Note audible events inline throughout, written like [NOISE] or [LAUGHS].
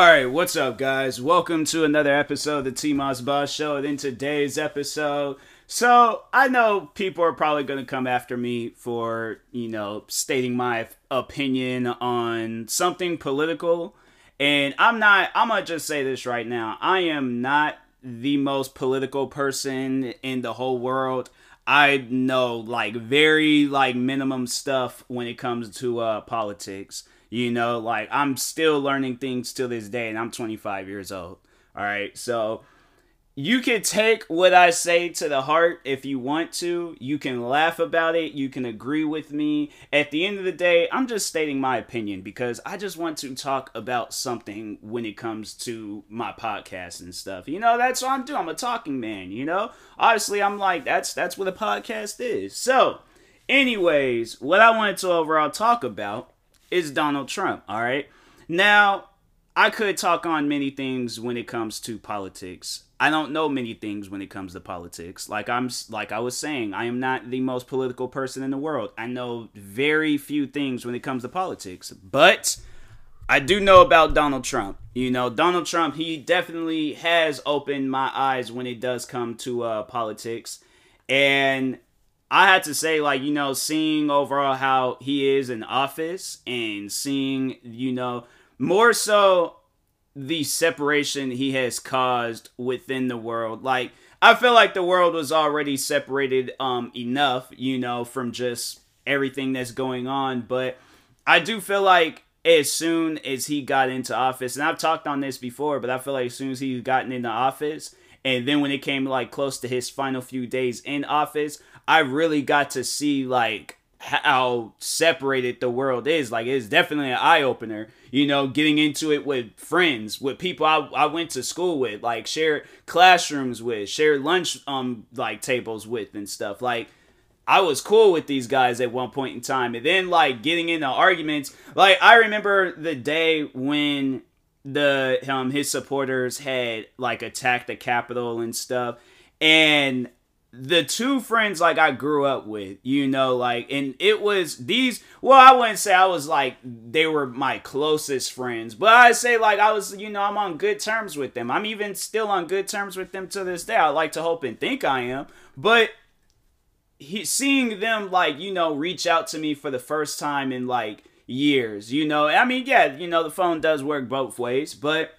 All right, what's up, guys? Welcome to another episode of the T Moss Boss Show. And in today's episode, so I know people are probably going to come after me for, you know, stating my opinion on something political. And I'm not, I'm going to just say this right now. I am not the most political person in the whole world. I know like very like minimum stuff when it comes to uh politics. You know, like I'm still learning things to this day, and I'm 25 years old. All right, so you can take what I say to the heart if you want to. You can laugh about it. You can agree with me. At the end of the day, I'm just stating my opinion because I just want to talk about something when it comes to my podcast and stuff. You know, that's what I'm doing. I'm a talking man, you know? Obviously, I'm like that's that's what a podcast is. So, anyways, what I wanted to overall talk about is Donald Trump, all right? Now, I could talk on many things when it comes to politics. I don't know many things when it comes to politics. Like I'm like I was saying, I am not the most political person in the world. I know very few things when it comes to politics. But I do know about Donald Trump. You know, Donald Trump, he definitely has opened my eyes when it does come to uh, politics. And I had to say, like, you know, seeing overall how he is in office and seeing, you know, more so the separation he has caused within the world. Like, I feel like the world was already separated um enough, you know, from just everything that's going on, but I do feel like as soon as he got into office, and I've talked on this before, but I feel like as soon as he gotten into office, and then when it came like close to his final few days in office, I really got to see like how separated the world is. Like it's definitely an eye opener, you know, getting into it with friends, with people I, I went to school with, like share classrooms with, share lunch um like tables with and stuff. Like I was cool with these guys at one point in time. And then like getting into arguments, like I remember the day when the um his supporters had like attacked the Capitol and stuff. And the two friends like I grew up with, you know, like, and it was these. Well, I wouldn't say I was like they were my closest friends, but I say like I was, you know, I'm on good terms with them. I'm even still on good terms with them to this day. I like to hope and think I am, but he, seeing them like you know reach out to me for the first time in like years, you know, I mean, yeah, you know, the phone does work both ways, but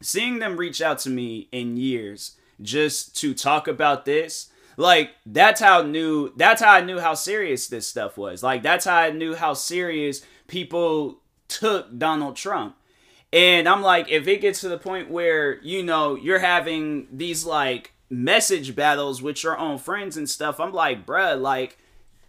seeing them reach out to me in years just to talk about this like that's how knew that's how I knew how serious this stuff was. Like that's how I knew how serious people took Donald Trump. And I'm like, if it gets to the point where, you know, you're having these like message battles with your own friends and stuff, I'm like, bruh, like,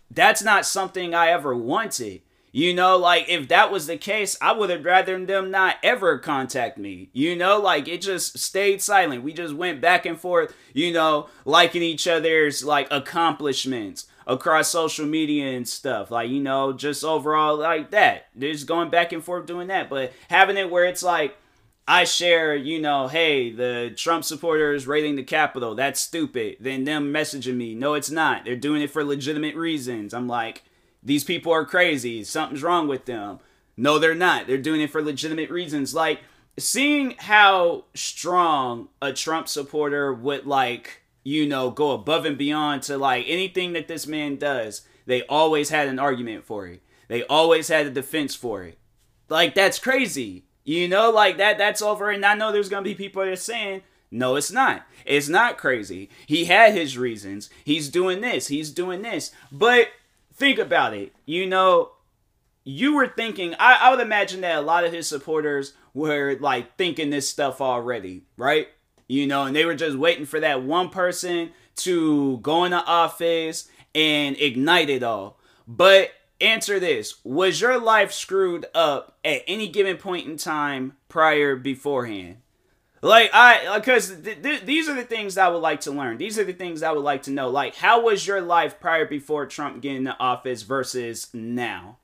that's not something I ever wanted. You know, like if that was the case, I would have rather them not ever contact me. You know, like it just stayed silent. We just went back and forth, you know, liking each other's like accomplishments across social media and stuff. Like, you know, just overall like that. Just going back and forth doing that. But having it where it's like I share, you know, hey, the Trump supporters raiding the Capitol, that's stupid. Then them messaging me, no, it's not. They're doing it for legitimate reasons. I'm like, these people are crazy. Something's wrong with them. No, they're not. They're doing it for legitimate reasons. Like seeing how strong a Trump supporter would like, you know, go above and beyond to like anything that this man does. They always had an argument for it. They always had a defense for it. Like that's crazy. You know, like that that's over and I know there's going to be people that are saying no, it's not. It's not crazy. He had his reasons. He's doing this. He's doing this. But think about it. You know, you were thinking, I, I would imagine that a lot of his supporters were like thinking this stuff already, right? You know, and they were just waiting for that one person to go into office and ignite it all. But answer this Was your life screwed up at any given point in time prior beforehand? Like I, because th- th- these are the things I would like to learn. These are the things I would like to know. Like, how was your life prior before Trump getting into office versus now?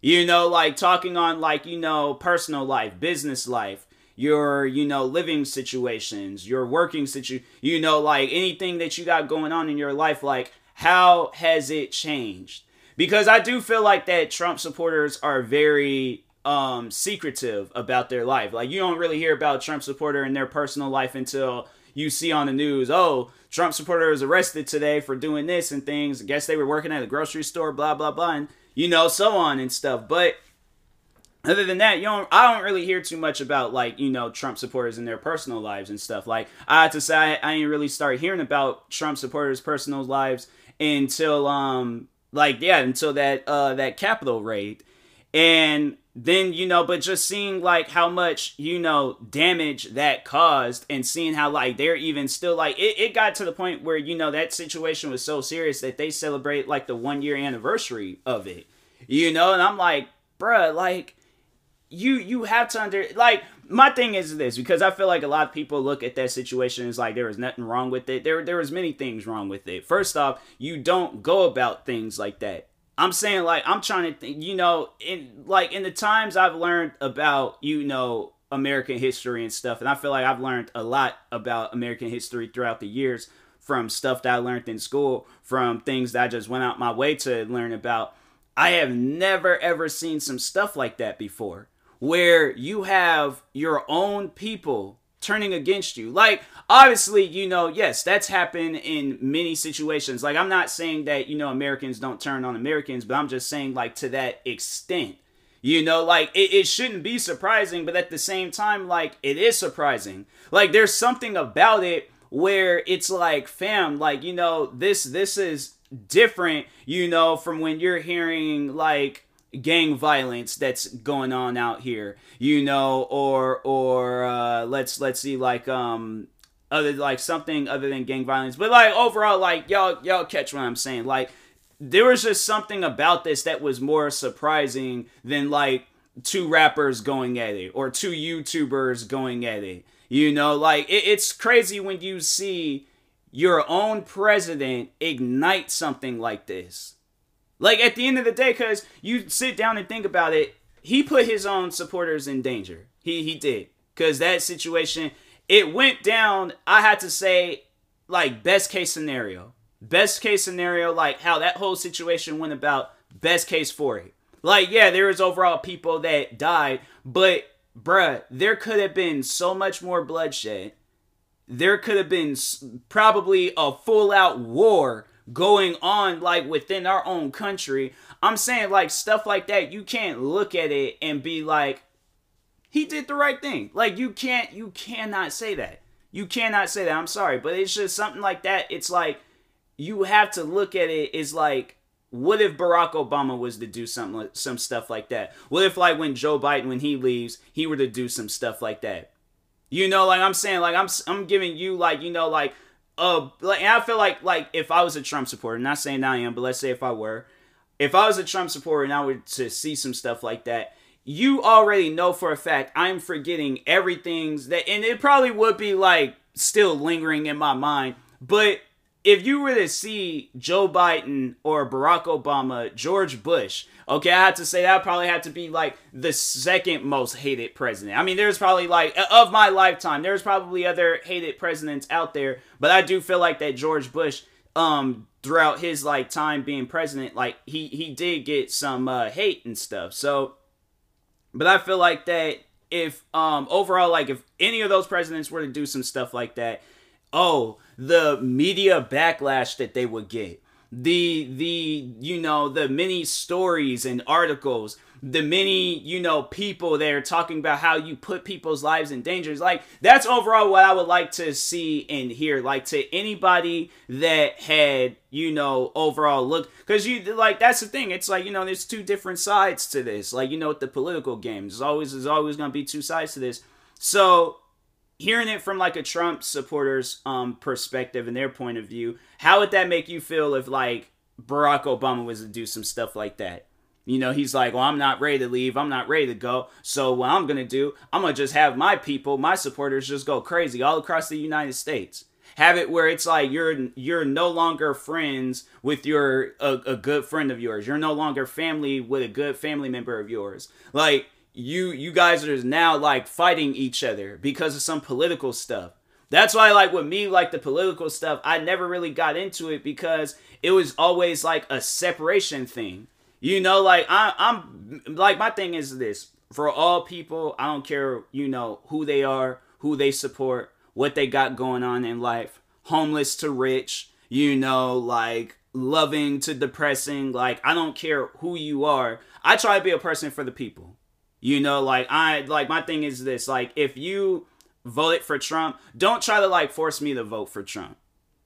You know, like talking on like you know personal life, business life, your you know living situations, your working situ, you know, like anything that you got going on in your life. Like, how has it changed? Because I do feel like that Trump supporters are very um secretive about their life. Like you don't really hear about Trump supporter in their personal life until you see on the news, oh, Trump supporter was arrested today for doing this and things. I guess they were working at a grocery store, blah blah blah, and you know, so on and stuff. But other than that, you don't I don't really hear too much about like, you know, Trump supporters in their personal lives and stuff. Like I have to say I, I didn't really start hearing about Trump supporters' personal lives until um like yeah, until that uh that Capitol raid. And then you know but just seeing like how much you know damage that caused and seeing how like they're even still like it, it got to the point where you know that situation was so serious that they celebrate like the one year anniversary of it you know and i'm like bruh like you you have to under like my thing is this because I feel like a lot of people look at that situation as like there was nothing wrong with it. There there was many things wrong with it. First off, you don't go about things like that. I'm saying like I'm trying to think, you know, in like in the times I've learned about, you know, American history and stuff, and I feel like I've learned a lot about American history throughout the years from stuff that I learned in school, from things that I just went out my way to learn about. I have never ever seen some stuff like that before where you have your own people turning against you. Like, obviously, you know, yes, that's happened in many situations. Like, I'm not saying that, you know, Americans don't turn on Americans, but I'm just saying, like, to that extent. You know, like, it, it shouldn't be surprising, but at the same time, like, it is surprising. Like, there's something about it where it's like, fam, like, you know, this, this is different, you know, from when you're hearing, like, gang violence that's going on out here you know or or uh let's let's see like um other like something other than gang violence. But like overall like y'all y'all catch what i'm saying. Like there was just something about this that was more surprising than like two rappers going at it or two youtubers going at it you know? Like it, it's crazy when you see your own president ignite something like this like at the end of the day, because you sit down and think about it, he put his own supporters in danger. He he did because that situation it went down. I had to say like best case scenario, best case scenario, like how that whole situation went about. Best case for it. Like yeah, there was overall people that died, but bruh, there could have been so much more bloodshed. There could have been probably a full out war going on like within our own country. I'm saying like stuff like that, you can't look at it and be like, he did the right thing. Like you can't, you cannot say that. You cannot say that. I'm sorry, but it's just something like that. It's like you have to look at it as like, what if Barack Obama was to do something, some stuff like that? What if like when Joe Biden, when he leaves, he were to do some stuff like that? You know, like I'm saying, like I'm, I'm giving you like, you know, like uh, like I feel like like if I was a Trump supporter, not saying I am, but let's say if I were, if I was a Trump supporter and I were to see some stuff like that, you already know for a fact I'm forgetting everything's that, and it probably would be like still lingering in my mind, but if you were to see Joe Biden or Barack Obama, George Bush, okay, I have to say that probably had to be like the second most hated president. I mean, there's probably like of my lifetime, there's probably other hated presidents out there, but I do feel like that George Bush, um, throughout his like time being president, like he he did get some uh, hate and stuff. So, but I feel like that if um overall like if any of those presidents were to do some stuff like that oh, the media backlash that they would get. The the you know the many stories and articles, the many you know people that are talking about how you put people's lives in danger. Like that's overall what I would like to see and hear. Like to anybody that had you know overall look because you like that's the thing. It's like you know there's two different sides to this. Like you know with the political game. There's always there's always gonna be two sides to this. So hearing it from like a Trump supporter's um perspective and their point of view, how would that make you feel if like Barack Obama was to do some stuff like that? You know, he's like, well, I'm not ready to leave. I'm not ready to go. So what I'm gonna do, I'm gonna just have my people, my supporters, just go crazy all across the United States. Have it where it's like you're you're no longer friends with your a, a good friend of yours. You're no longer family with a good family member of yours. Like you you guys are now like fighting each other because of some political stuff. That's why like with me like the political stuff, I never really got into it because it was always like a separation thing. You know, like I, I'm like my thing is this. for all people, I don't care, you know, who they are, who they support, what they got going on in life, homeless to rich, you know, like loving to depressing, like I don't care who you are. I try to be a person for the people. You know, like I like my thing is this, like if you voted for Trump, don't try to like force me to vote for Trump.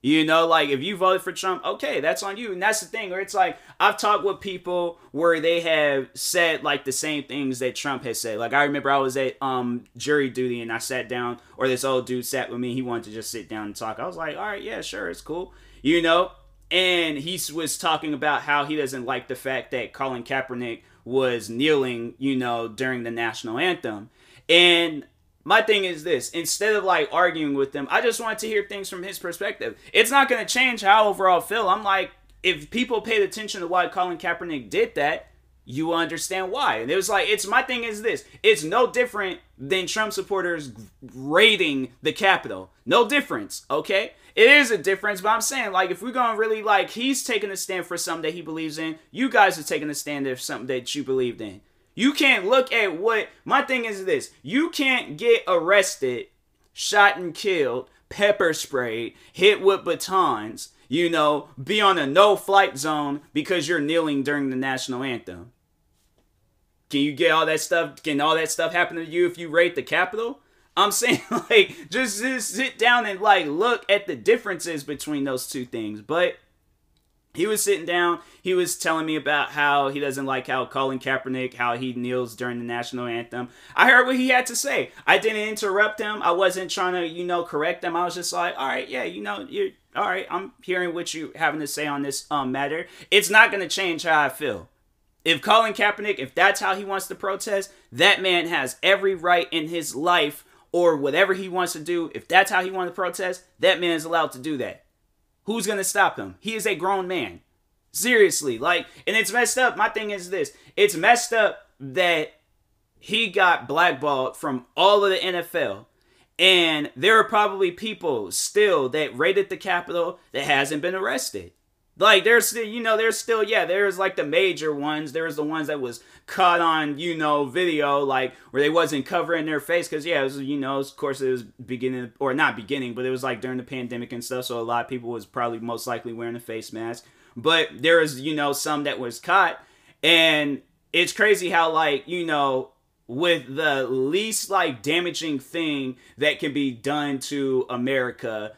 You know, like if you voted for Trump, okay, that's on you. And that's the thing where it's like I've talked with people where they have said like the same things that Trump has said. Like I remember I was at um jury duty and I sat down, or this old dude sat with me. He wanted to just sit down and talk. I was like, all right, yeah, sure, it's cool. You know, and he was talking about how he doesn't like the fact that Colin Kaepernick was kneeling, you know, during the national anthem. And my thing is this instead of like arguing with them i just wanted to hear things from his perspective it's not going to change how overall feel i'm like if people paid attention to why colin kaepernick did that you understand why. And it was like it's my thing is this it's no different than trump supporters raiding the capitol. No difference okay? It is a difference but i'm saying like if we're to really like he's taking a stand for something that he believes in you guys are taking a stand for something that you believed in. You can't look at what my thing is this. You can't get arrested, shot and killed, pepper sprayed, hit with batons, you know, be on a no flight zone because you're kneeling during the national anthem. Can you get all that stuff? Can all that stuff happen to you if you raid the Capitol? I'm [LAUGHS] saying like just, just sit down and like look at the differences between those two things. But he was sitting down. He was telling me about how he doesn't like how Colin Kaepernick, how he kneels during the national anthem. I heard what he had to say. I didn't interrupt him. I wasn't trying to, you know, correct him. I was just like, all right, yeah, you know, you're all right. I'm hearing what you having to say on this um, matter. It's not going to change how I feel. If Colin Kaepernick, if that's how he wants to protest, that man has every right in his life or whatever he wants to do. If that's how he wants to protest, that man is allowed to do that. Who's going to stop him? He is a grown man. Seriously. Like, and it's messed up. My thing is this it's messed up that he got blackballed from all of the NFL. And there are probably people still that raided the Capitol that hasn't been arrested. Like there's you know, there's still, yeah, there's like the major ones. There's the ones that was caught on, you know, video, like where they wasn't covering their face, because yeah, it was, you know, of course it was beginning or not beginning, but it was like during the pandemic and stuff. So a lot of people was probably most likely wearing a face mask. But there is, you know, some that was caught, and it's crazy how like you know with the least like damaging thing that can be done to America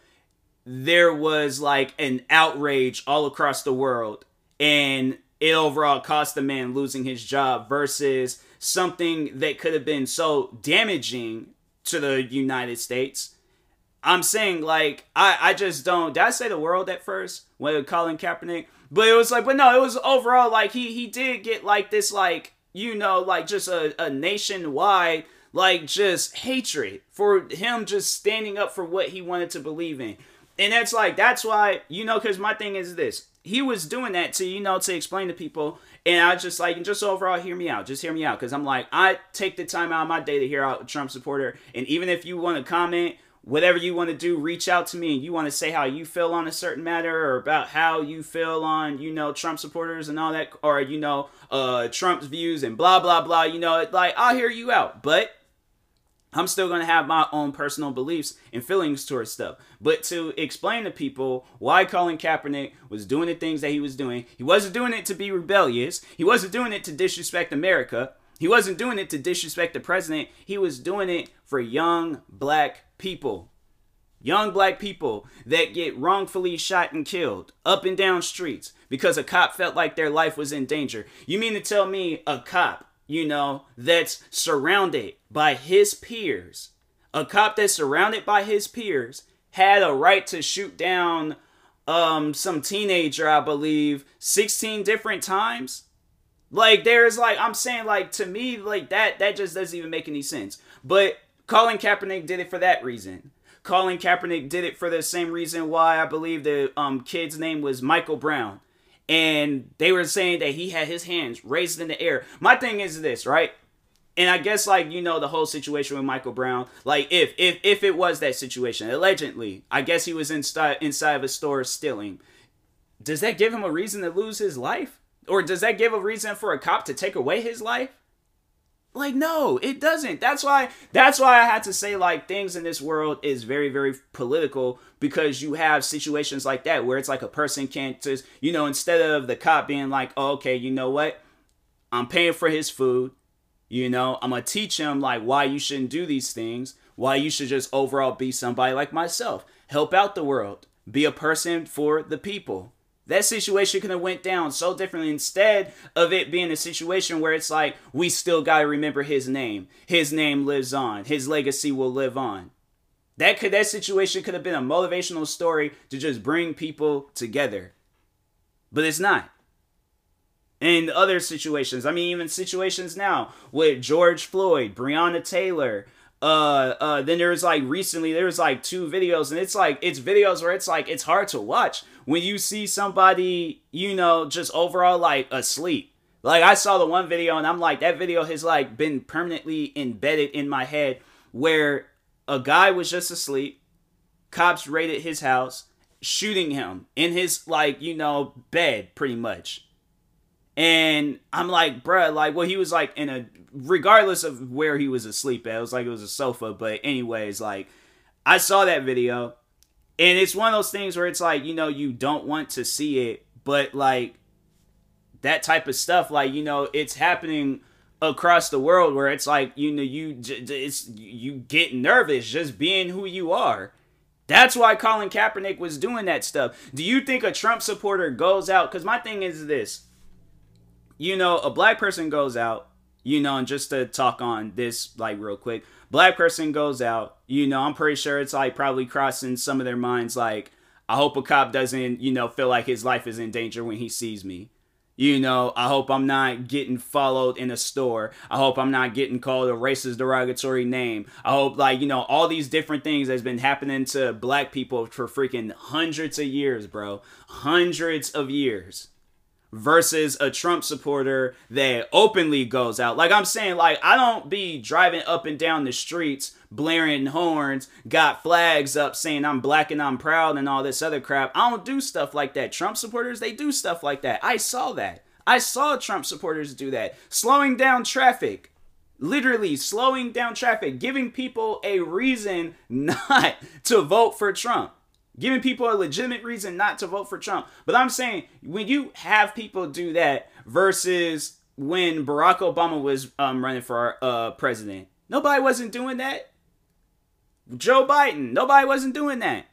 there was like an outrage all across the world and it overall cost the man losing his job versus something that could have been so damaging to the United States. I'm saying like I I just don't did I say the world at first when Colin Kaepernick? But it was like but no, it was overall like he he did get like this like you know like just a, a nationwide like just hatred for him just standing up for what he wanted to believe in. And that's like that's why you know because my thing is this. He was doing that to you know to explain to people. And I just like and just overall hear me out. Just hear me out. Because I'm like I take the time out of my day to hear out a Trump supporter. And even if you want to comment whatever you want to do reach out to me and you want to say how you feel on a certain matter or about how you feel on you know Trump supporters and all that or you know uh Trump's views and blah blah blah you know like I'll hear you out but I'm still going to have my own personal beliefs and feelings towards stuff. But to explain to people why Colin Kaepernick was doing the things that he was doing, he wasn't doing it to be rebellious. He wasn't doing it to disrespect America. He wasn't doing it to disrespect the president. He was doing it for young black people. Young black people that get wrongfully shot and killed up and down streets because a cop felt like their life was in danger. You mean to tell me a cop you know, that's surrounded by his peers, a cop that's surrounded by his peers, had a right to shoot down um some teenager, I believe, 16 different times. Like there's like I'm saying like to me like that that just doesn't even make any sense. But Colin Kaepernick did it for that reason. Colin Kaepernick did it for the same reason why I believe the um kid's name was Michael Brown and they were saying that he had his hands raised in the air. My thing is this, right? And I guess like you know the whole situation with Michael Brown, like if if if it was that situation, allegedly, I guess he was inside inside of a store stealing. Does that give him a reason to lose his life? Or does that give a reason for a cop to take away his life? Like no, it doesn't. That's why that's why I had to say like things in this world is very very political because you have situations like that where it's like a person can't just, you know, instead of the cop being like, oh, "Okay, you know what? I'm paying for his food. You know, I'm going to teach him like why you shouldn't do these things, why you should just overall be somebody like myself, help out the world, be a person for the people." That situation could have went down so differently instead of it being a situation where it's like we still got to remember his name. His name lives on. His legacy will live on. That could that situation could have been a motivational story to just bring people together. But it's not. In other situations, I mean even situations now with George Floyd, Breonna Taylor, uh uh then there's like recently there was like two videos and it's like it's videos where it's like it's hard to watch when you see somebody you know just overall like asleep like i saw the one video and i'm like that video has like been permanently embedded in my head where a guy was just asleep cops raided his house shooting him in his like you know bed pretty much and I'm like, bruh, like, well, he was like in a, regardless of where he was asleep at, it was like it was a sofa. But, anyways, like, I saw that video, and it's one of those things where it's like, you know, you don't want to see it, but like, that type of stuff, like, you know, it's happening across the world where it's like, you know, you, it's, you get nervous just being who you are. That's why Colin Kaepernick was doing that stuff. Do you think a Trump supporter goes out? Because my thing is this you know, a black person goes out, you know, and just to talk on this like real quick, black person goes out, you know, I'm pretty sure it's like probably crossing some of their minds like, I hope a cop doesn't, you know, feel like his life is in danger when he sees me. You know, I hope I'm not getting followed in a store. I hope I'm not getting called a racist derogatory name. I hope like, you know, all these different things that's been happening to black people for freaking hundreds of years, bro. Hundreds of years versus a Trump supporter that openly goes out. Like I'm saying, like I don't be driving up and down the streets blaring horns, got flags up saying I'm black and I'm proud and all this other crap. I don't do stuff like that. Trump supporters, they do stuff like that. I saw that. I saw Trump supporters do that. Slowing down traffic. Literally slowing down traffic, giving people a reason [LAUGHS] not to vote for Trump giving people a legitimate reason not to vote for Trump. But I'm saying when you have people do that versus when Barack Obama was um, running for uh, president, nobody wasn't doing that. Joe Biden, nobody wasn't doing that.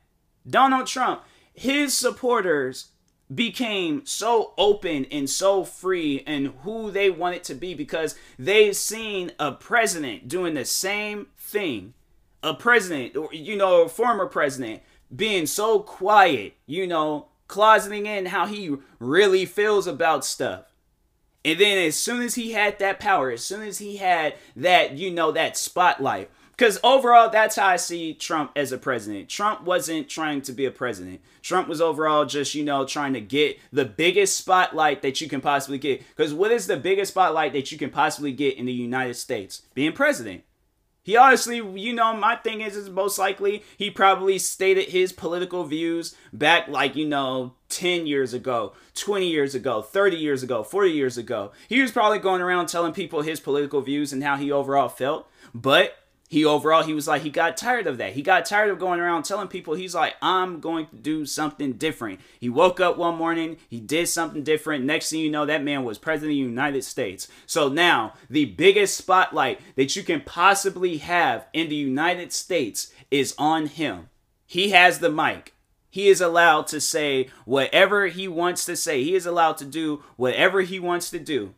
Donald Trump, his supporters became so open and so free in who they wanted to be because they've seen a president doing the same thing. A president, or you know, a former president being so quiet, you know, closeting in how he really feels about stuff. And then as soon as he had that power, as soon as he had that, you know, that spotlight, because overall, that's how I see Trump as a president. Trump wasn't trying to be a president. Trump was overall just, you know, trying to get the biggest spotlight that you can possibly get. Because what is the biggest spotlight that you can possibly get in the United States? Being president. He honestly, you know, my thing is, is most likely he probably stated his political views back like, you know, 10 years ago, 20 years ago, 30 years ago, 40 years ago. He was probably going around telling people his political views and how he overall felt. But he overall he was like he got tired of that. He got tired of going around telling people he's like i'm going to do something different. He woke up one morning he did something different. Next thing you know that man was president of the united states. So now the biggest spotlight that you can possibly have in the united states is on him. He has the mic. He is allowed to say whatever he wants to say. He is allowed to do whatever he wants to do.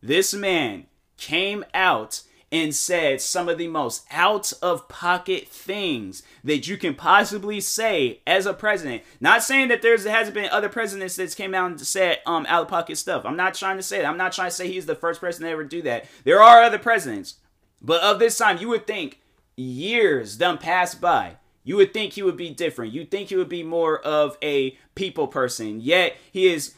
This man came out and said some of the most out of pocket things that you can possibly say as a president. Not saying that there's hasn't been other presidents that came out and said um out of pocket stuff. I'm not trying to say that. I'm not trying to say he's the first person to ever do that. There are other presidents. But of this time, you would think years done passed by. You would think he would be different. You think he would be more of a people person. Yet he is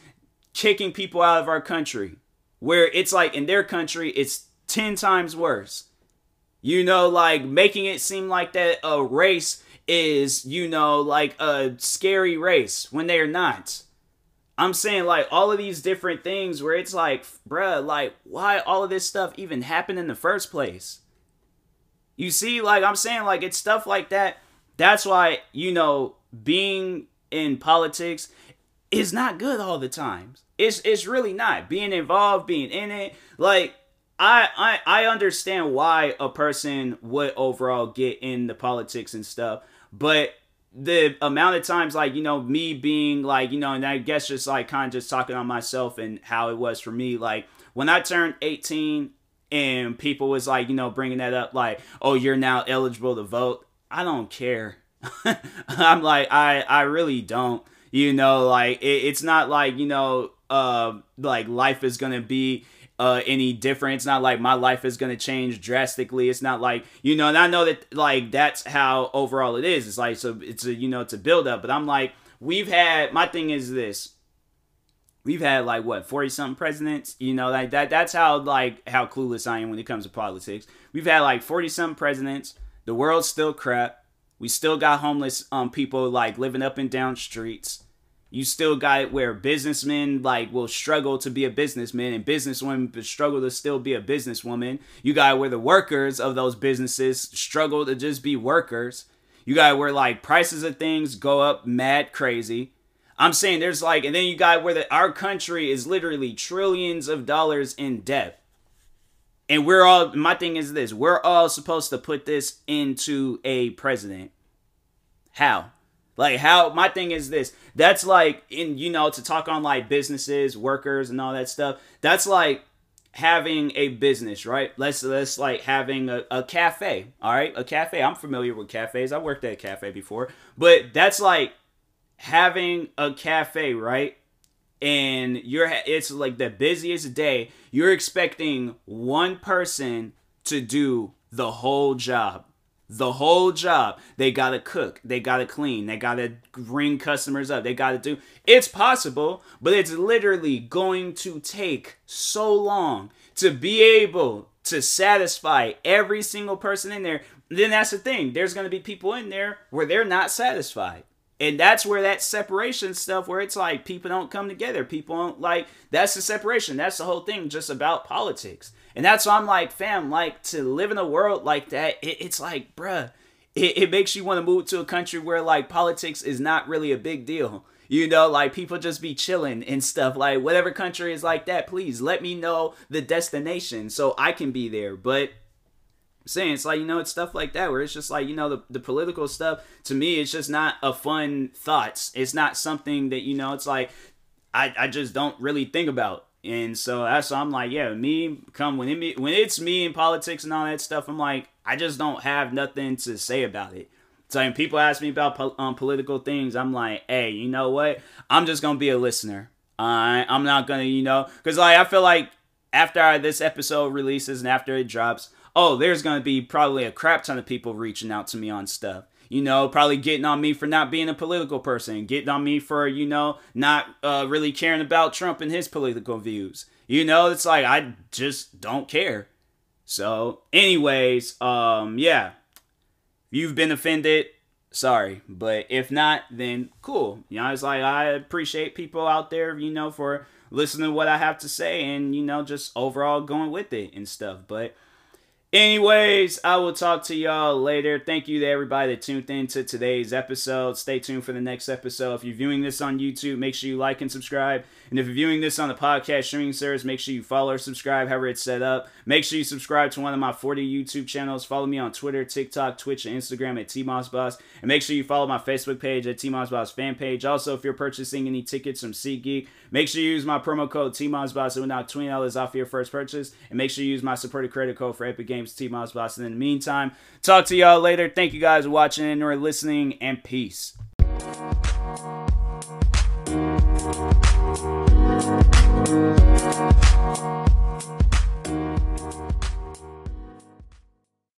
kicking people out of our country. Where it's like in their country, it's 10 times worse. You know, like making it seem like that a race is, you know, like a scary race when they're not. I'm saying like all of these different things where it's like, bruh, like why all of this stuff even happened in the first place? You see, like I'm saying, like it's stuff like that. That's why, you know, being in politics is not good all the time. It's it's really not. Being involved, being in it, like I, I I understand why a person would overall get in the politics and stuff, but the amount of times like you know me being like you know and i guess just like kind of just talking on myself and how it was for me like when i turned 18 and people was like you know bringing that up like oh you're now eligible to vote i don't care. [LAUGHS] I'm like i i really don't you know like it, it's not like you know uh like life is gonna be uh, any different. It's not like my life is gonna change drastically. It's not like you know, and I know that like that's how overall it is. It's like so it's a you know it's a build up. But I'm like we've had my thing is this. We've had like what forty something presidents. You know like that. That's how like how clueless I am when it comes to politics. We've had like forty something presidents. The world's still crap. We still got homeless um people like living up and down streets you still got it where businessmen like will struggle to be a businessman and businesswomen struggle to still be a businesswoman. You got where the workers of those businesses struggle to just be workers. You got where like prices of things go up mad crazy. I'm saying there's like, and then you got where the, our country is literally trillions of dollars in debt. And we're all, my thing is this we're all supposed to put this into a president. How? Like how my thing is this. That's like in you know to talk on like businesses, workers and all that stuff. That's like having a business, right? Let's let's like having a, a cafe. All right, a cafe. I'm familiar with cafes. I worked at a cafe before, but that's like having a cafe, right? And you're it's like the busiest day. You're expecting one person to do the whole job the whole job. They gotta cook, they gotta clean, they gotta ring customers up, they gotta do. It's possible, but it's literally going to take so long to be able to satisfy every single person in there. Then that's the thing. There's gonna be people in there where they're not satisfied. And that's where that separation stuff, where it's like people don't come together. People don't like, that's the separation. That's the whole thing just about politics. And that's why I'm like, fam, like to live in a world like that, it, it's like, bruh, it, it makes you want to move to a country where like politics is not really a big deal. You know, like people just be chilling and stuff. Like whatever country is like that, please let me know the destination so I can be there. But I'm saying it's like you know it's stuff like that where it's just like you know the, the political stuff to me it's just not a fun thoughts it's not something that you know it's like I, I just don't really think about and so that's I'm like, yeah, me come when it when it's me and politics and all that stuff. I'm like, I just don't have nothing to say about it. So when people ask me about um, political things, I'm like, hey, you know what? I'm just gonna be a listener. Uh, I'm not gonna, you know, because like I feel like after this episode releases and after it drops, oh, there's gonna be probably a crap ton of people reaching out to me on stuff you know, probably getting on me for not being a political person, getting on me for, you know, not uh, really caring about Trump and his political views. You know, it's like I just don't care. So, anyways, um, yeah. You've been offended, sorry. But if not, then cool. You know, it's like I appreciate people out there, you know, for listening to what I have to say and, you know, just overall going with it and stuff. But Anyways, I will talk to y'all later. Thank you to everybody that tuned in to today's episode. Stay tuned for the next episode. If you're viewing this on YouTube, make sure you like and subscribe. And if you're viewing this on the podcast streaming service, make sure you follow or subscribe, however it's set up. Make sure you subscribe to one of my 40 YouTube channels. Follow me on Twitter, TikTok, Twitch, and Instagram at TMossBoss. And make sure you follow my Facebook page at TMossBoss fan page. Also, if you're purchasing any tickets from SeatGeek, make sure you use my promo code TMossBoss. It will knock $20 off your first purchase. And make sure you use my supported credit code for Epic Games TMossBoss. And in the meantime, talk to y'all later. Thank you guys for watching or listening, and peace.